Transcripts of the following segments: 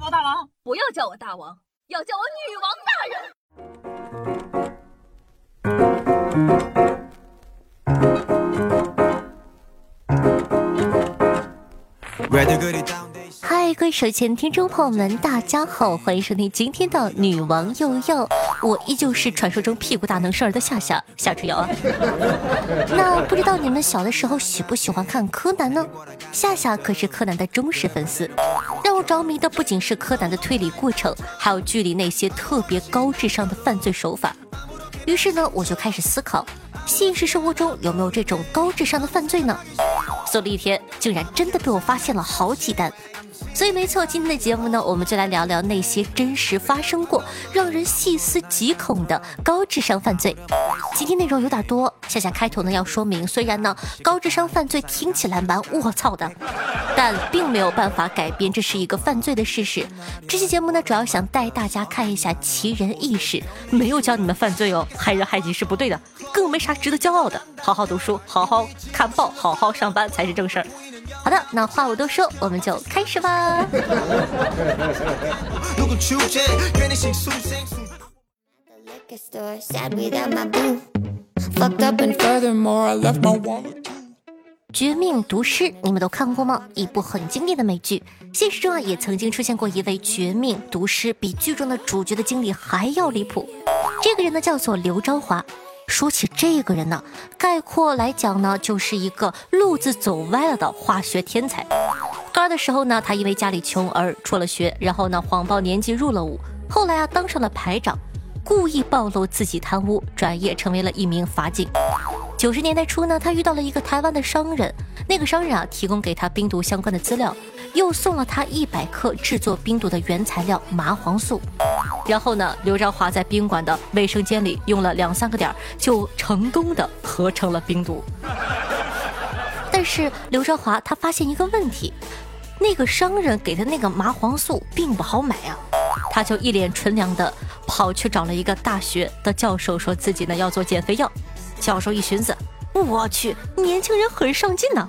我大王，不要叫我大王，要叫我女王大人。嗨，各位手前听众朋友们，大家好，欢迎收听今天的女王又要，我依旧是传说中屁股大能生儿的夏夏夏春瑶啊。那不知道你们小的时候喜不喜欢看柯南呢？夏夏可是柯南的忠实粉丝，让我着迷的不仅是柯南的推理过程，还有剧里那些特别高智商的犯罪手法。于是呢，我就开始思考，现实生活中有没有这种高智商的犯罪呢？搜了一天，竟然真的被我发现了好几单。所以没错，今天的节目呢，我们就来聊聊那些真实发生过、让人细思极恐的高智商犯罪。今天内容有点多，夏夏开头呢要说明，虽然呢高智商犯罪听起来蛮卧槽的，但并没有办法改变这是一个犯罪的事实。这期节目呢，主要想带大家看一下奇人异事，没有教你们犯罪哦，害人害己是不对的，更没啥值得骄傲的。好好读书，好好看报，好好上班才是正事儿。好的，那话不多说，我们就开始吧。绝命毒师，你们都看过吗？一部很经典的美剧。现实中啊，也曾经出现过一位绝命毒师，比剧中的主角的经历还要离谱。这个人呢，叫做刘昭华。说起这个人呢，概括来讲呢，就是一个路子走歪了的化学天才。高二的时候呢，他因为家里穷而辍了学，然后呢，谎报年纪入了伍。后来啊，当上了排长，故意暴露自己贪污，转业成为了一名法警。九十年代初呢，他遇到了一个台湾的商人，那个商人啊，提供给他冰毒相关的资料，又送了他一百克制作冰毒的原材料麻黄素。然后呢，刘昭华在宾馆的卫生间里用了两三个点，就成功的合成了冰毒。但是刘昭华他发现一个问题，那个商人给的那个麻黄素并不好买啊，他就一脸纯良的跑去找了一个大学的教授，说自己呢要做减肥药。教授一寻思，我去，年轻人很上进呢，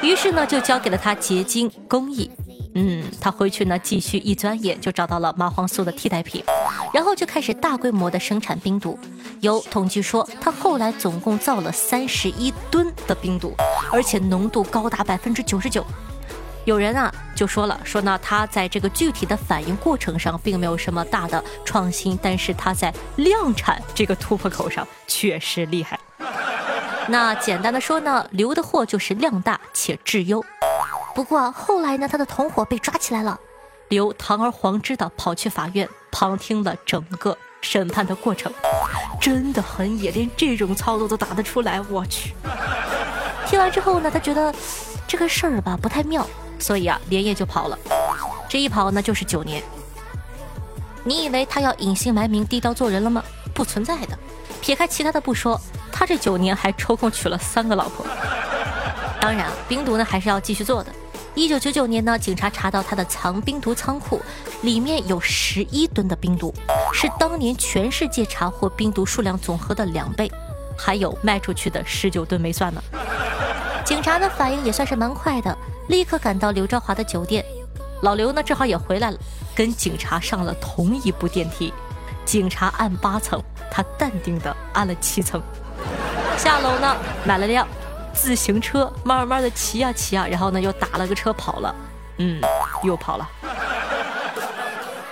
于是呢就交给了他结晶工艺。嗯，他回去呢，继续一钻研就找到了麻黄素的替代品，然后就开始大规模的生产冰毒。有统计说，他后来总共造了三十一吨的冰毒，而且浓度高达百分之九十九。有人啊就说了，说呢他在这个具体的反应过程上并没有什么大的创新，但是他在量产这个突破口上确实厉害。那简单的说呢，留的货就是量大且质优。不过后来呢，他的同伙被抓起来了，刘堂而皇之的跑去法院旁听了整个审判的过程，真的很野，连这种操作都打得出来，我去！听完之后呢，他觉得这个事儿吧不太妙，所以啊连夜就跑了，这一跑呢就是九年。你以为他要隐姓埋名、低调做人了吗？不存在的。撇开其他的不说，他这九年还抽空娶了三个老婆。当然，冰毒呢还是要继续做的。一九九九年呢，警察查到他的藏冰毒仓库里面有十一吨的冰毒，是当年全世界查获冰毒数量总和的两倍，还有卖出去的十九吨没算呢。警察的反应也算是蛮快的，立刻赶到刘兆华的酒店。老刘呢正好也回来了，跟警察上了同一部电梯。警察按八层，他淡定的按了七层。下楼呢，买了辆。自行车慢慢的骑呀骑呀，然后呢又打了个车跑了，嗯，又跑了，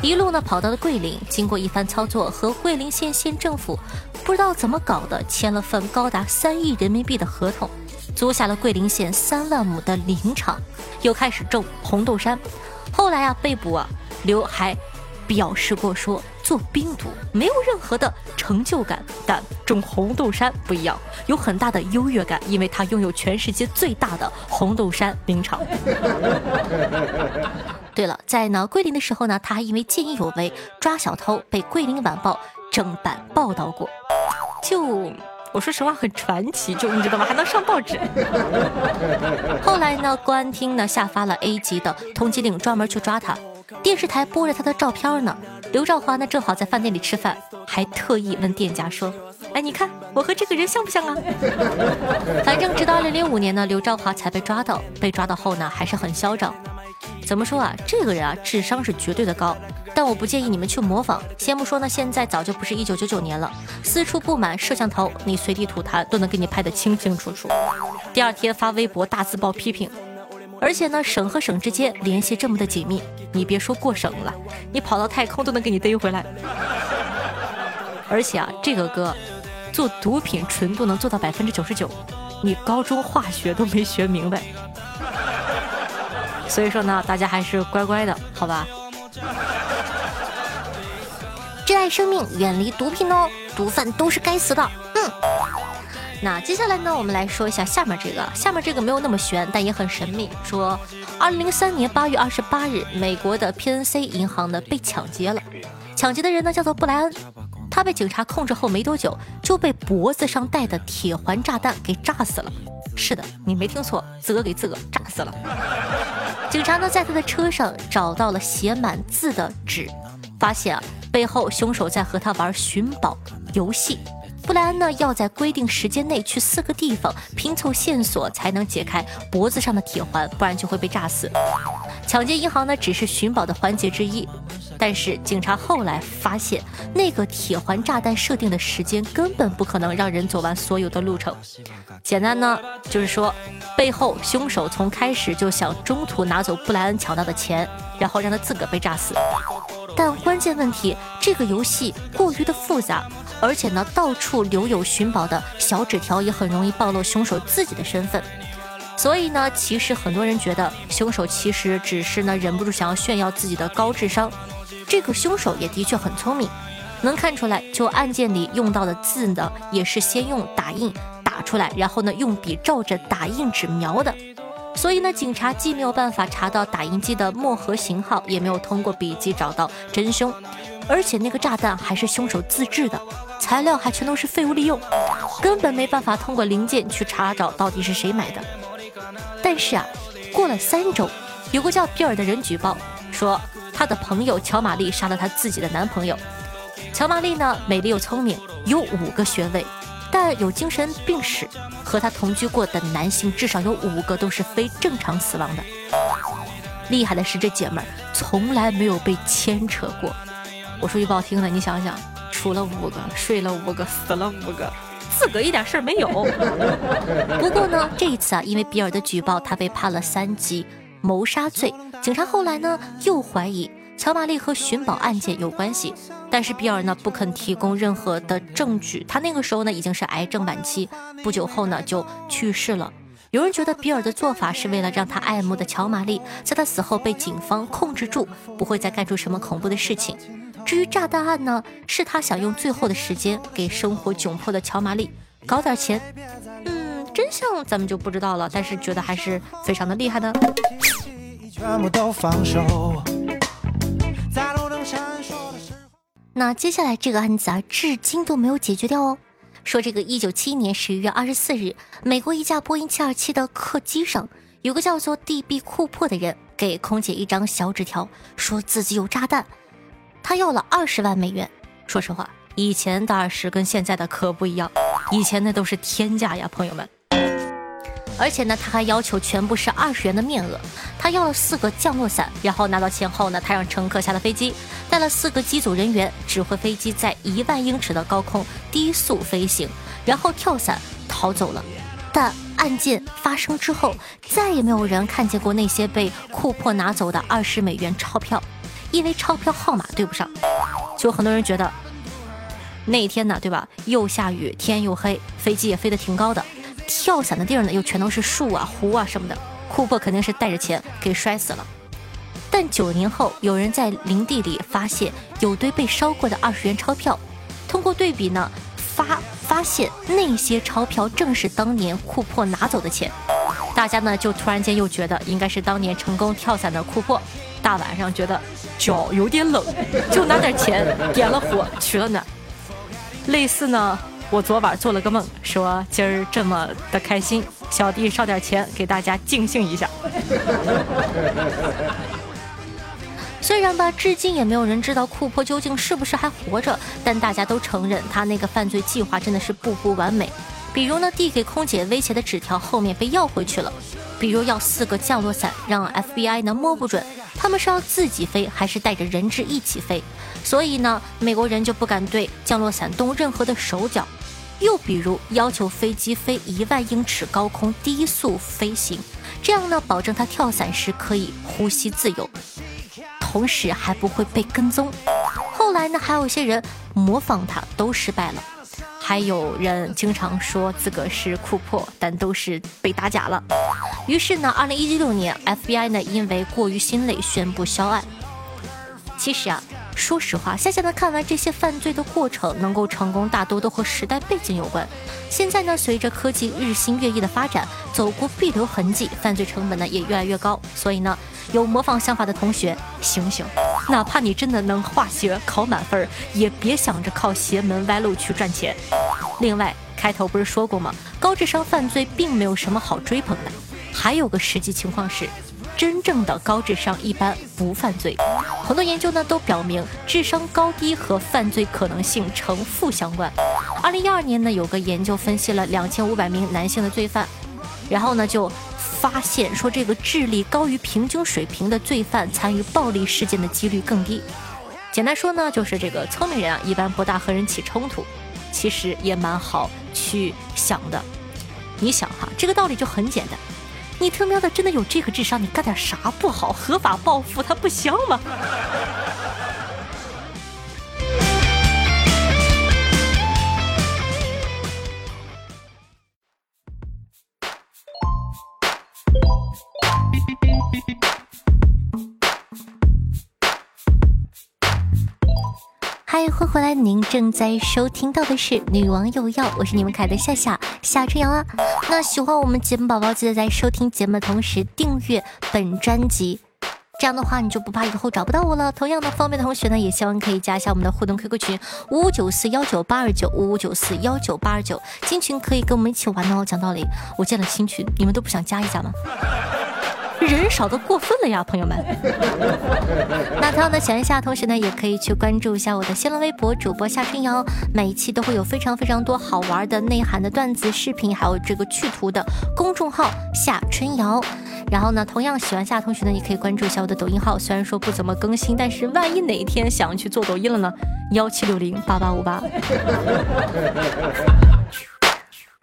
一路呢跑到了桂林，经过一番操作，和桂林县县政府不知道怎么搞的，签了份高达三亿人民币的合同，租下了桂林县三万亩的林场，又开始种红豆杉。后来啊被捕啊，刘还表示过说。做冰毒没有任何的成就感，但种红豆杉不一样，有很大的优越感，因为它拥有全世界最大的红豆杉林场。对了，在呢桂林的时候呢，他还因为见义勇为抓小偷被桂林晚报正版报道过。就我说实话很传奇，就你知道吗？还能上报纸。后来呢，公安厅呢下发了 A 级的通缉令，专门去抓他。电视台播着他的照片呢。刘兆华呢，正好在饭店里吃饭，还特意问店家说：“哎，你看我和这个人像不像啊？” 反正直到二零零五年呢，刘兆华才被抓到。被抓到后呢，还是很嚣张。怎么说啊？这个人啊，智商是绝对的高，但我不建议你们去模仿。先不说呢，现在早就不是一九九九年了，四处布满摄像头，你随地吐痰都能给你拍得清清楚楚。第二天发微博大字报批评，而且呢，省和省之间联系这么的紧密，你别说过省了，你跑到太空都能给你逮回来。而且啊，这个哥做毒品纯度能做到百分之九十九，你高中化学都没学明白。所以说呢，大家还是乖乖的，好吧？珍爱生命，远离毒品哦！毒贩都是该死的。那接下来呢，我们来说一下下面这个，下面这个没有那么悬，但也很神秘。说，二零零三年八月二十八日，美国的 PNC 银行呢被抢劫了，抢劫的人呢叫做布莱恩。他被警察控制后没多久，就被脖子上戴的铁环炸弹给炸死了。是的，你没听错，自个给自个炸死了。警察呢，在他的车上找到了写满字的纸，发现啊，背后凶手在和他玩寻宝游戏。布莱恩呢，要在规定时间内去四个地方拼凑线索，才能解开脖子上的铁环，不然就会被炸死。抢劫银行呢，只是寻宝的环节之一。但是警察后来发现，那个铁环炸弹设定的时间根本不可能让人走完所有的路程。简单呢，就是说，背后凶手从开始就想中途拿走布莱恩抢到的钱，然后让他自个儿被炸死。但关键问题，这个游戏过于的复杂，而且呢，到处留有寻宝的小纸条，也很容易暴露凶手自己的身份。所以呢，其实很多人觉得凶手其实只是呢忍不住想要炫耀自己的高智商。这个凶手也的确很聪明，能看出来，就案件里用到的字呢，也是先用打印打出来，然后呢用笔照着打印纸描的。所以呢，警察既没有办法查到打印机的墨盒型号，也没有通过笔迹找到真凶。而且那个炸弹还是凶手自制的，材料还全都是废物利用，根本没办法通过零件去查找到底是谁买的。但是啊，过了三周，有个叫比尔的人举报说。他的朋友乔玛丽杀了他自己的男朋友。乔玛丽呢，美丽又聪明，有五个学位，但有精神病史。和他同居过的男性至少有五个都是非正常死亡的。厉害的是，这姐们儿从来没有被牵扯过。我说句不好听的，你想想，除了五个，睡了五个，死了五个，自个一点事儿没有。不过呢，这一次啊，因为比尔的举报，他被判了三级。谋杀罪，警察后来呢又怀疑乔玛丽和寻宝案件有关系，但是比尔呢不肯提供任何的证据。他那个时候呢已经是癌症晚期，不久后呢就去世了。有人觉得比尔的做法是为了让他爱慕的乔玛丽在他死后被警方控制住，不会再干出什么恐怖的事情。至于炸弹案呢，是他想用最后的时间给生活窘迫的乔玛丽搞点钱。嗯，真相咱们就不知道了，但是觉得还是非常的厉害的。那接下来这个案子啊，至今都没有解决掉哦。说这个一九七一年十一月二十四日，美国一架波音七二七的客机上，有个叫做 D.B. 库珀的人给空姐一张小纸条，说自己有炸弹，他要了二十万美元。说实话，以前的二十跟现在的可不一样，以前那都是天价呀，朋友们。而且呢，他还要求全部是二十元的面额。他要了四个降落伞，然后拿到钱后呢，他让乘客下了飞机，带了四个机组人员，指挥飞机在一万英尺的高空低速飞行，然后跳伞逃走了。但案件发生之后，再也没有人看见过那些被库珀拿走的二十美元钞票，因为钞票号码对不上。就很多人觉得，那天呢，对吧？又下雨，天又黑，飞机也飞得挺高的。跳伞的地儿呢，又全都是树啊、湖啊什么的。库珀肯定是带着钱给摔死了。但九年后，有人在林地里发现有堆被烧过的二十元钞票，通过对比呢，发发现那些钞票正是当年库珀拿走的钱。大家呢就突然间又觉得应该是当年成功跳伞的库珀。大晚上觉得脚有点冷，就拿点钱 点了火取了暖。类似呢。我昨晚做了个梦，说今儿这么的开心，小弟烧点钱给大家尽兴一下。虽然吧，至今也没有人知道库珀究竟是不是还活着，但大家都承认他那个犯罪计划真的是步步完美。比如呢，递给空姐威胁的纸条后面被要回去了；比如要四个降落伞，让 FBI 呢摸不准他们是要自己飞，还是带着人质一起飞？所以呢，美国人就不敢对降落伞动任何的手脚。又比如要求飞机飞一万英尺高空低速飞行，这样呢，保证它跳伞时可以呼吸自由，同时还不会被跟踪。后来呢，还有一些人模仿他，都失败了。还有人经常说自个是库珀，但都是被打假了。于是呢，二零一六年，FBI 呢因为过于心累宣布销案。其实啊。说实话，夏夏呢看完这些犯罪的过程，能够成功，大多都和时代背景有关。现在呢，随着科技日新月异的发展，走过必留痕迹，犯罪成本呢也越来越高。所以呢，有模仿想法的同学，醒醒！哪怕你真的能化学考满分，也别想着靠邪门歪路去赚钱。另外，开头不是说过吗？高智商犯罪并没有什么好追捧的。还有个实际情况是。真正的高智商一般不犯罪，很多研究呢都表明智商高低和犯罪可能性呈负相关。二零一二年呢有个研究分析了两千五百名男性的罪犯，然后呢就发现说这个智力高于平均水平的罪犯参与暴力事件的几率更低。简单说呢就是这个聪明人啊一般不大和人起冲突，其实也蛮好去想的。你想哈这个道理就很简单。你他喵的真的有这个智商，你干点啥不好？合法报复他不香吗？正在收听到的是《女王有药》，我是你们可爱的夏夏夏春阳啊。那喜欢我们节目宝宝，记得在收听节目的同时订阅本专辑，这样的话你就不怕以后找不到我了。同样的，方便的同学呢，也希望可以加一下我们的互动 QQ 群五五九四幺九八二九五五九四幺九八二九，进群可以跟我们一起玩哦。讲道理，我建了新群，你们都不想加一下吗？人少的过分了呀，朋友们。那同样的，喜欢夏同学呢，也可以去关注一下我的新浪微博主播夏春瑶，每一期都会有非常非常多好玩的内涵的段子视频，还有这个趣图的公众号夏春瑶。然后呢，同样喜欢夏同学呢，也可以关注一下我的抖音号，虽然说不怎么更新，但是万一哪一天想去做抖音了呢？幺七六零八八五八。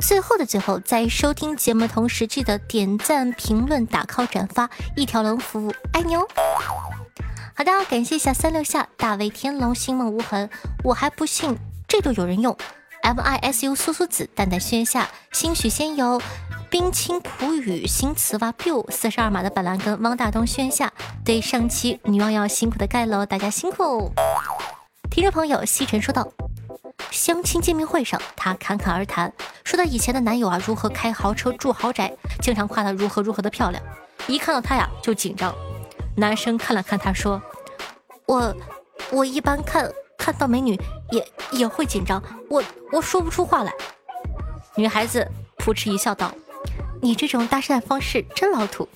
最后的最后，在收听节目的同时，记得点赞、评论、打 call、转发，一条龙服务，爱你哦！好的，感谢一下三六下、大卫天龙、星梦无痕，我还不信这都有人用。M I S U 苏苏子、淡淡轩下、兴许仙游、冰清普语、新瓷娃 biu、四十二码的板蓝根、汪大东、轩下，对上期女王要辛苦的盖楼，大家辛苦。听众朋友，西晨说道。相亲见面会上，他侃侃而谈，说她以前的男友啊，如何开豪车住豪宅，经常夸她如何如何的漂亮，一看到她呀就紧张。男生看了看他说：“我我一般看看到美女也也会紧张，我我说不出话来。”女孩子扑哧一笑道：“你这种搭讪方式真老土。”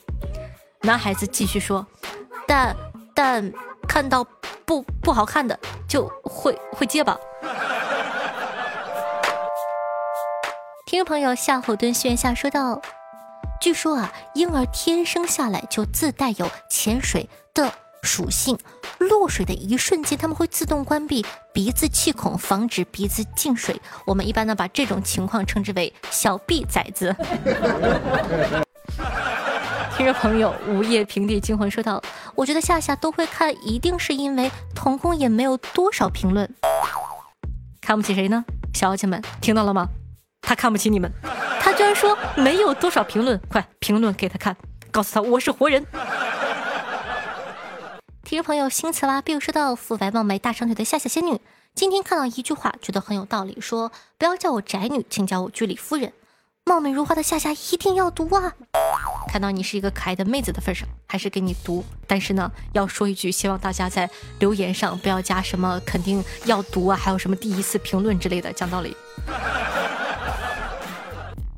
男孩子继续说：“但但看到不不好看的就会会结巴。”听众朋友夏侯惇炫下说道：“据说啊，婴儿天生下来就自带有潜水的属性，落水的一瞬间，他们会自动关闭鼻子气孔，防止鼻子进水。我们一般呢，把这种情况称之为‘小 B 崽子’。”听众朋友午夜平地惊魂说道：“我觉得夏夏都会看，一定是因为童工也没有多少评论，看不起谁呢？小姐们听到了吗？”他看不起你们，他居然说没有多少评论，快评论给他看，告诉他我是活人。听众朋友新词啦，比如说到肤白貌美大长腿的夏夏仙女，今天看到一句话，觉得很有道理，说不要叫我宅女，请叫我居里夫人。貌美如花的夏夏一定要读啊！看到你是一个可爱的妹子的份上，还是给你读。但是呢，要说一句，希望大家在留言上不要加什么肯定要读啊，还有什么第一次评论之类的，讲道理。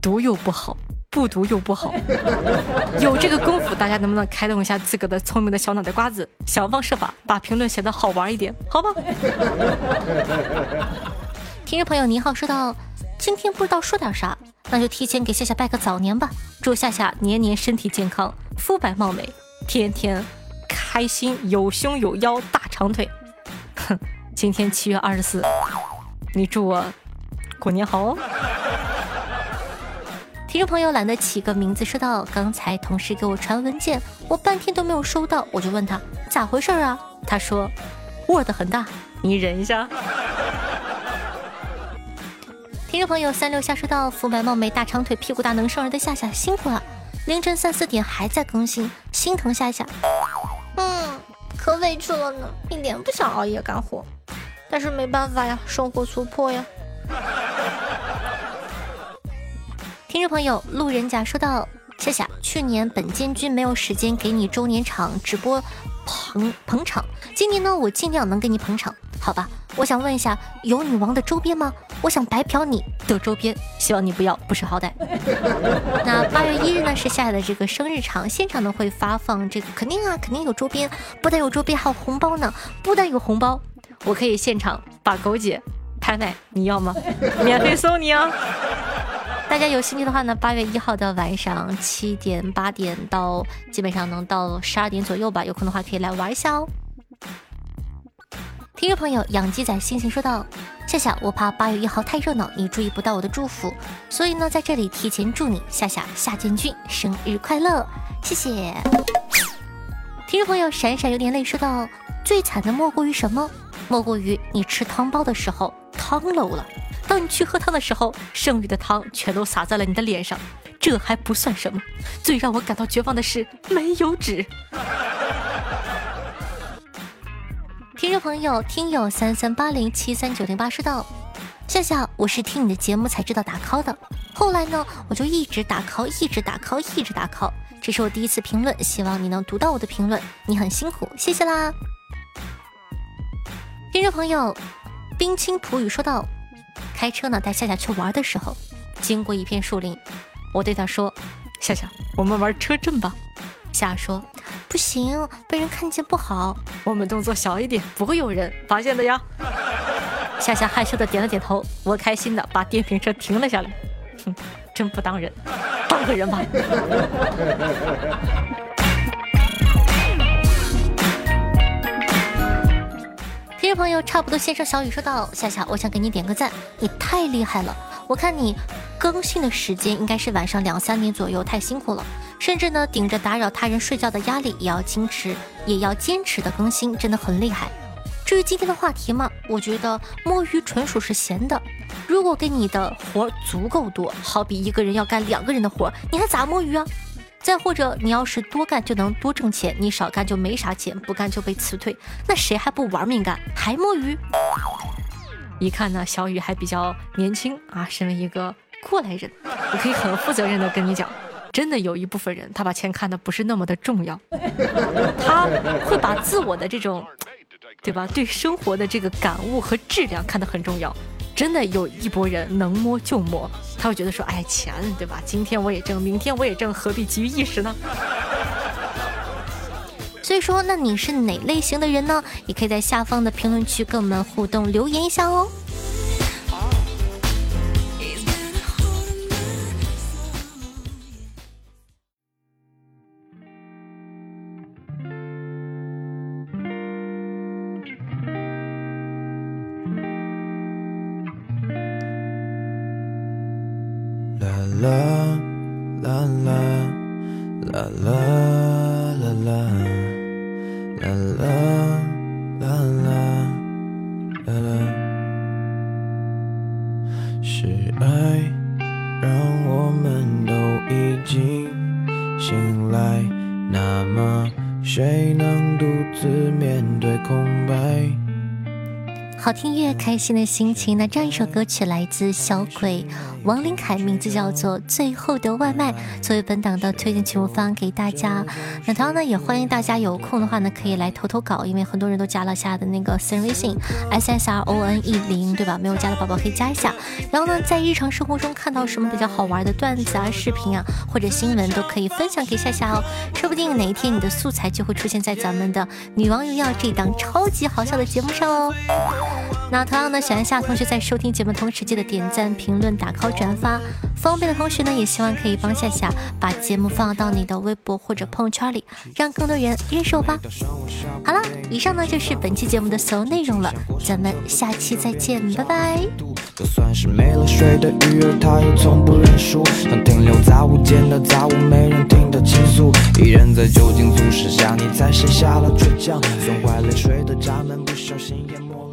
读又不好，不读又不好。有这个功夫，大家能不能开动一下自个的聪明的小脑袋瓜子，想方设法把评论写得好玩一点，好吧？听众朋友您好，说到今天不知道说点啥，那就提前给夏夏拜个早年吧，祝夏夏年年身体健康，肤白貌美，天天开心，有胸有腰，大长腿。哼，今天七月二十四，你祝我过年好哦。听众朋友懒得起个名字，说到刚才同事给我传文件，我半天都没有收到，我就问他咋回事啊？他说 Word 很大，你忍一下。听众朋友三六下说到肤白貌美、大长腿、屁股大能生儿的夏夏辛苦了，凌晨三四点还在更新，心疼夏夏。嗯，可委屈了呢，一点不想熬夜干活，但是没办法呀，生活所迫呀。听众朋友，路人甲说道：“夏夏，去年本监军没有时间给你周年场直播捧捧场，今年呢，我尽量能给你捧场，好吧？我想问一下，有女王的周边吗？我想白嫖你的周边，希望你不要不识好歹。那八月一日呢是夏夏的这个生日场，现场呢会发放这个，肯定啊，肯定有周边，不但有周边，还有红包呢。不但有红包，我可以现场把狗姐拍卖，你要吗？免费送你啊！”大家有兴趣的话呢，八月一号的晚上七点八点到，基本上能到十二点左右吧。有空的话可以来玩一下哦。听众朋友，养鸡仔星星说道：“夏夏，我怕八月一号太热闹，你注意不到我的祝福，所以呢，在这里提前祝你夏夏夏建军生日快乐，谢谢。”听众朋友，闪闪有点泪说道：“最惨的莫过于什么？莫过于你吃汤包的时候汤漏了。”当你去喝汤的时候，剩余的汤全都洒在了你的脸上，这还不算什么，最让我感到绝望的是没有纸。听众朋友，听友三三八零七三九零八说道：夏夏，我是听你的节目才知道打 call 的，后来呢，我就一直打 call，一直打 call，一直打 call。这是我第一次评论，希望你能读到我的评论，你很辛苦，谢谢啦。听众朋友，冰清普语说道。开车呢，带夏夏去玩的时候，经过一片树林，我对他说：“夏夏，我们玩车震吧。”夏说：“不行，被人看见不好。我们动作小一点，不会有人发现的呀。”夏夏害羞的点了点头，我开心的把电瓶车停了下来。哼，真不当人，当个人吧。朋友，差不多先生小雨说道：“夏夏，我想给你点个赞，你太厉害了！我看你更新的时间应该是晚上两三点左右，太辛苦了，甚至呢顶着打扰他人睡觉的压力，也要坚持，也要坚持的更新，真的很厉害。至于今天的话题嘛，我觉得摸鱼纯属是闲的。如果给你的活足够多，好比一个人要干两个人的活，你还咋摸鱼啊？”再或者，你要是多干就能多挣钱，你少干就没啥钱，不干就被辞退，那谁还不玩命干，还摸鱼？一看呢，小雨还比较年轻啊，身为一个过来人，我可以很负责任的跟你讲，真的有一部分人，他把钱看的不是那么的重要，他会把自我的这种，对吧？对生活的这个感悟和质量看得很重要。真的有一波人能摸就摸，他会觉得说，哎，钱对吧？今天我也挣，明天我也挣，何必急于一时呢？所以说，那你是哪类型的人呢？也可以在下方的评论区跟我们互动留言一下哦。是爱，让我们都已经醒来。那么谁能独自面对空白？好听、越开心的心情。那这样一首歌曲来自小鬼。王林凯，名字叫做《最后的外卖》，作为本档的推荐曲目发给大家。那同样呢，也欢迎大家有空的话呢，可以来投投稿，因为很多人都加了下的那个私人微信 s s r o n e 零，对吧？没有加的宝宝可以加一下。然后呢，在日常生活中看到什么比较好玩的段子啊、视频啊，或者新闻，都可以分享给夏夏哦。说不定哪一天你的素材就会出现在咱们的《女王有药》这档超级好笑的节目上哦。那同样呢，喜欢夏同学在收听节目同时记得点赞、评论、打 call、转发。方便的同时呢，也希望可以帮夏夏把节目放到你的微博或者朋友圈里，让更多人认识我吧。好了，以上呢就是本期节目的所有内容了，咱们下期再见，拜拜。就算是没了水的鱼儿，它也从不认输。能停留在无间的杂物，没人听的倾诉。一人在酒精促使下，你在谁下了倔强？损坏泪水的闸门，不小心淹没。